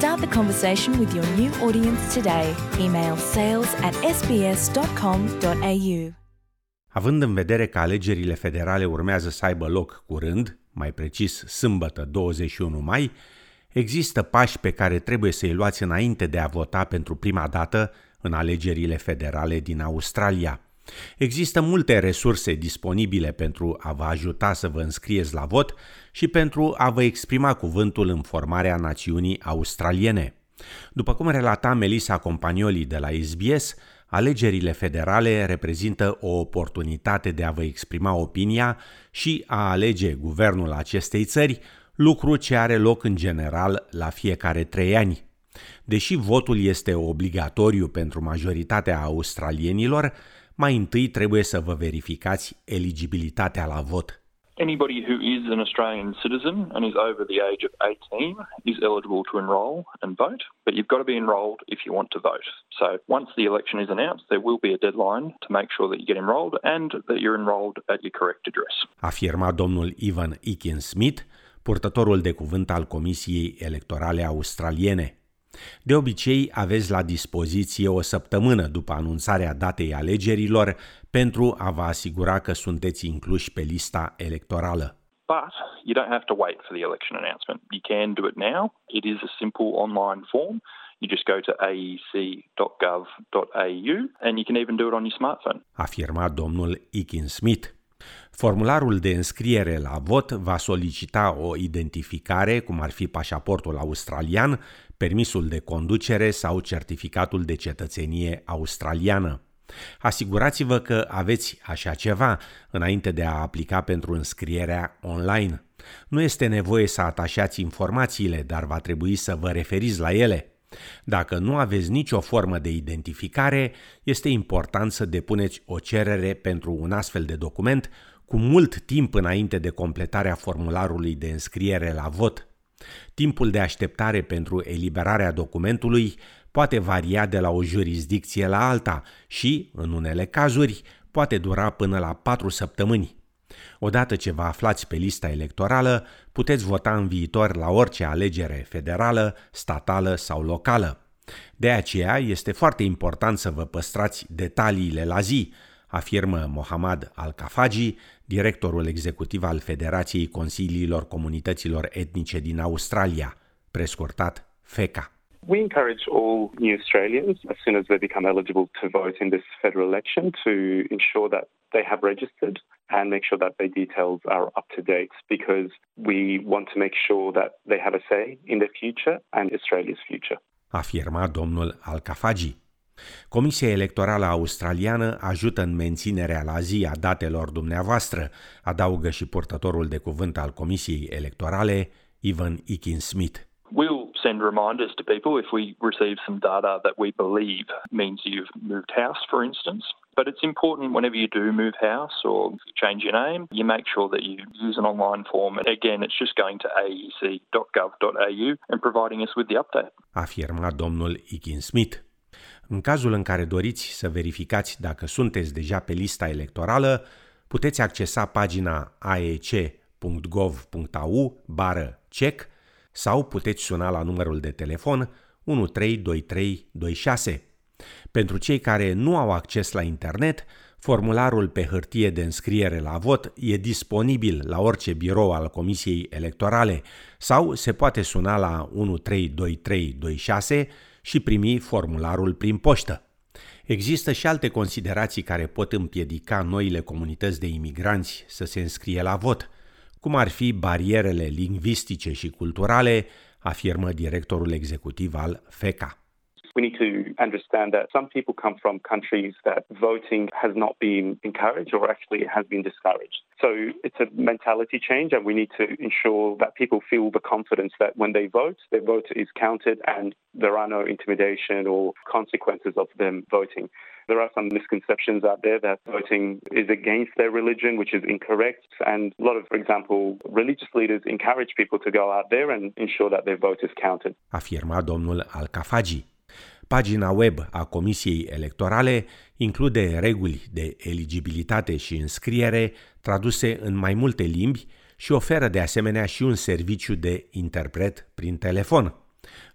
Start the conversation with your new audience today. Email sales at sbs.com.au. Având în vedere că alegerile federale urmează să aibă loc curând, mai precis sâmbătă 21 mai, există pași pe care trebuie să-i luați înainte de a vota pentru prima dată în alegerile federale din Australia. Există multe resurse disponibile pentru a vă ajuta să vă înscrieți la vot și pentru a vă exprima cuvântul în formarea națiunii australiene. După cum relata Melissa Companioli de la SBS, alegerile federale reprezintă o oportunitate de a vă exprima opinia și a alege guvernul acestei țări, lucru ce are loc în general la fiecare trei ani. Deși votul este obligatoriu pentru majoritatea australienilor, mai întâi trebuie să vă verificați eligibilitatea la vot. Anybody who is an Australian citizen and is over the age of 18 is eligible to enrol and vote, but you've got to be enrolled if you want to vote. So once the election is announced, there will be a deadline to make sure that you get enrolled and that you're enrolled at your correct address. Afirma domnul Ivan Ikin Smith, purtătorul de cuvânt al Comisiei Electorale Australiene. De obicei, aveți la dispoziție o săptămână după anunțarea datei alegerilor pentru a vă asigura că sunteți incluși pe lista electorală. But you don't have to wait for the election announcement. You can do it now. It is a simple online form. You just go to aec.gov.au and you can even do it on your smartphone. Afirma domnul Ikin Smith. Formularul de înscriere la vot va solicita o identificare, cum ar fi pașaportul australian, permisul de conducere sau certificatul de cetățenie australiană. Asigurați-vă că aveți așa ceva înainte de a aplica pentru înscrierea online. Nu este nevoie să atașați informațiile, dar va trebui să vă referiți la ele. Dacă nu aveți nicio formă de identificare, este important să depuneți o cerere pentru un astfel de document cu mult timp înainte de completarea formularului de înscriere la vot. Timpul de așteptare pentru eliberarea documentului poate varia de la o jurisdicție la alta și, în unele cazuri, poate dura până la patru săptămâni. Odată ce vă aflați pe lista electorală, puteți vota în viitor la orice alegere federală, statală sau locală. De aceea este foarte important să vă păstrați detaliile la zi, afirmă Mohammad Al-Kafaji, directorul executiv al Federației Consiliilor Comunităților Etnice din Australia, prescurtat FECA. We encourage all new Australians, as soon as they become eligible to vote in this federal election, to ensure that they have registered and make sure that their details are up to date because we want to make sure that they have a say in their future and Australia's future. Afirma domnul Al-Kafaji. Comisia Electorală Australiană ajută în menținerea la zi a datelor dumneavoastră, adaugă și purtătorul de cuvânt al Comisiei Electorale, Ivan Ikin Smith. We'll send reminders to people if we receive some data that we believe means you've moved house, for instance. But it's important whenever you do move house or change your name, you make sure that you use an online form. Again, it's just going to aec.gov.au and providing us with the update. Afirma domnul Ikin Smith. În cazul în care doriți să verificați dacă sunteți deja pe lista electorală, puteți accesa pagina aec.gov.au bară check sau puteți suna la numărul de telefon 132326. Pentru cei care nu au acces la internet, formularul pe hârtie de înscriere la vot e disponibil la orice birou al Comisiei Electorale sau se poate suna la 132326 și primi formularul prin poștă. Există și alte considerații care pot împiedica noile comunități de imigranți să se înscrie la vot, cum ar fi barierele lingvistice și culturale, afirmă directorul executiv al FECA. We need to understand that some people come from countries that voting has not been encouraged or actually has been discouraged. So it's a mentality change, and we need to ensure that people feel the confidence that when they vote, their vote is counted and there are no intimidation or consequences of them voting. There are some misconceptions out there that voting is against their religion, which is incorrect. And a lot of, for example, religious leaders encourage people to go out there and ensure that their vote is counted. Afirma domnul Al-Kafagi. Pagina web a Comisiei Electorale include reguli de eligibilitate și înscriere traduse în mai multe limbi și oferă de asemenea și un serviciu de interpret prin telefon.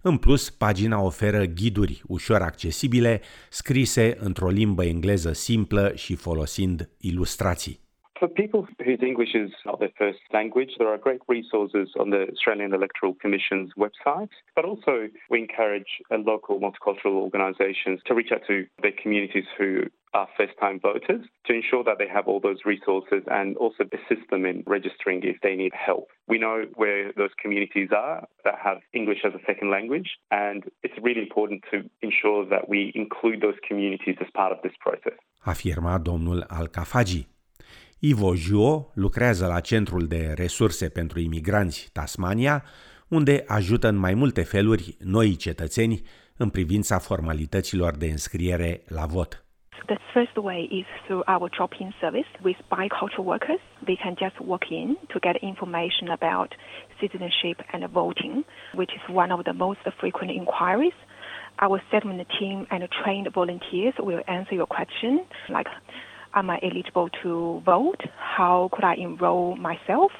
În plus, pagina oferă ghiduri ușor accesibile, scrise într-o limbă engleză simplă și folosind ilustrații. For people whose English is not their first language, there are great resources on the Australian Electoral Commission's website. But also, we encourage uh, local multicultural organisations to reach out to their communities who are first time voters to ensure that they have all those resources and also assist them in registering if they need help. We know where those communities are that have English as a second language, and it's really important to ensure that we include those communities as part of this process. Afirma domnul Al-Kafagi. Ivo Juo lucrează la Centrul de Resurse pentru Imigranți Tasmania, unde ajută în mai multe feluri noi cetățeni în privința formalităților de înscriere la vot. The first way is through our drop-in service with bicultural workers. They can just walk in to get information about citizenship and voting, which is one of the most frequent inquiries. Our settlement team and trained volunteers will answer your question, like Am I eligible to vote? How could I enroll myself?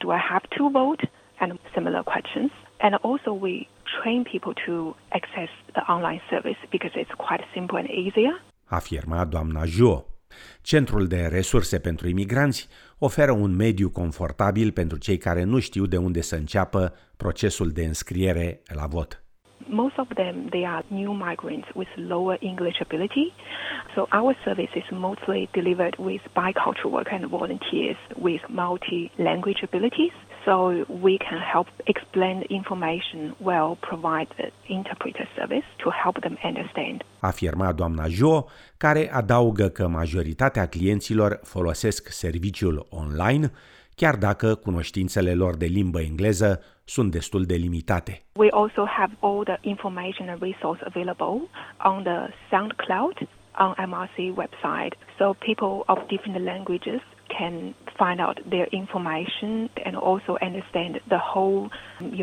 Do I have to vote? And similar questions. And also, we train people to access the online service because it's quite simple and easier. Afirma doamna Jo. Centrul de Resurse pentru Imigranți oferă un mediu confortabil pentru cei care nu știu de unde să înceapă procesul de înscriere la vot. Most of them, they are new migrants with lower English ability. So our service is mostly delivered with bicultural workers and volunteers with multi-language abilities. So we can help explain information well, provide interpreter service to help them understand. Afirma doamna Jo, care adaugă că majoritatea clienților folosesc serviciul online, chiar dacă cunoștințele lor de limbă engleză sunt destul de limitate. We also have all the information and resource available on the SoundCloud on MRC website. So people of different languages can find out their information and also understand the whole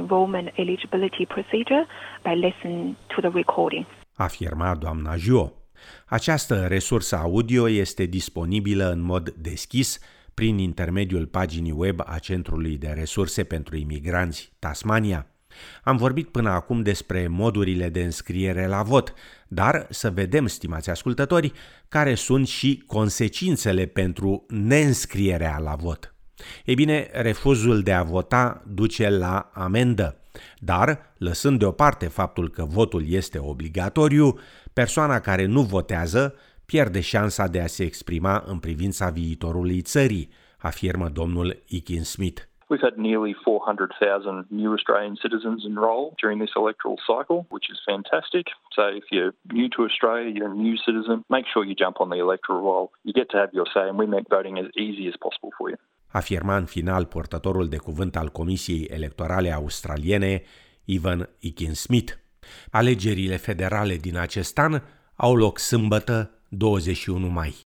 enrollment eligibility procedure by listening to the recording. Afirma doamna Jo. Această resursă audio este disponibilă în mod deschis prin intermediul paginii web a Centrului de Resurse pentru Imigranți Tasmania. Am vorbit până acum despre modurile de înscriere la vot, dar să vedem, stimați ascultători, care sunt și consecințele pentru neînscrierea la vot. Ei bine, refuzul de a vota duce la amendă, dar, lăsând deoparte faptul că votul este obligatoriu, persoana care nu votează pierde șansa de a se exprima în privința viitorului țării, afirmă domnul Ikin Smith. We've had nearly 400,000 new Australian citizens enrol during this electoral cycle, which is fantastic. So if you're new to Australia, you're a new citizen, make sure you jump on the electoral roll. You get to have your say, and we make voting as easy as possible for you. Afirma în final portatorul de cuvânt al Comisiei Electorale Australiene, Ivan Ikin Smith. Alegerile federale din acest an au loc sâmbătă 21 mai.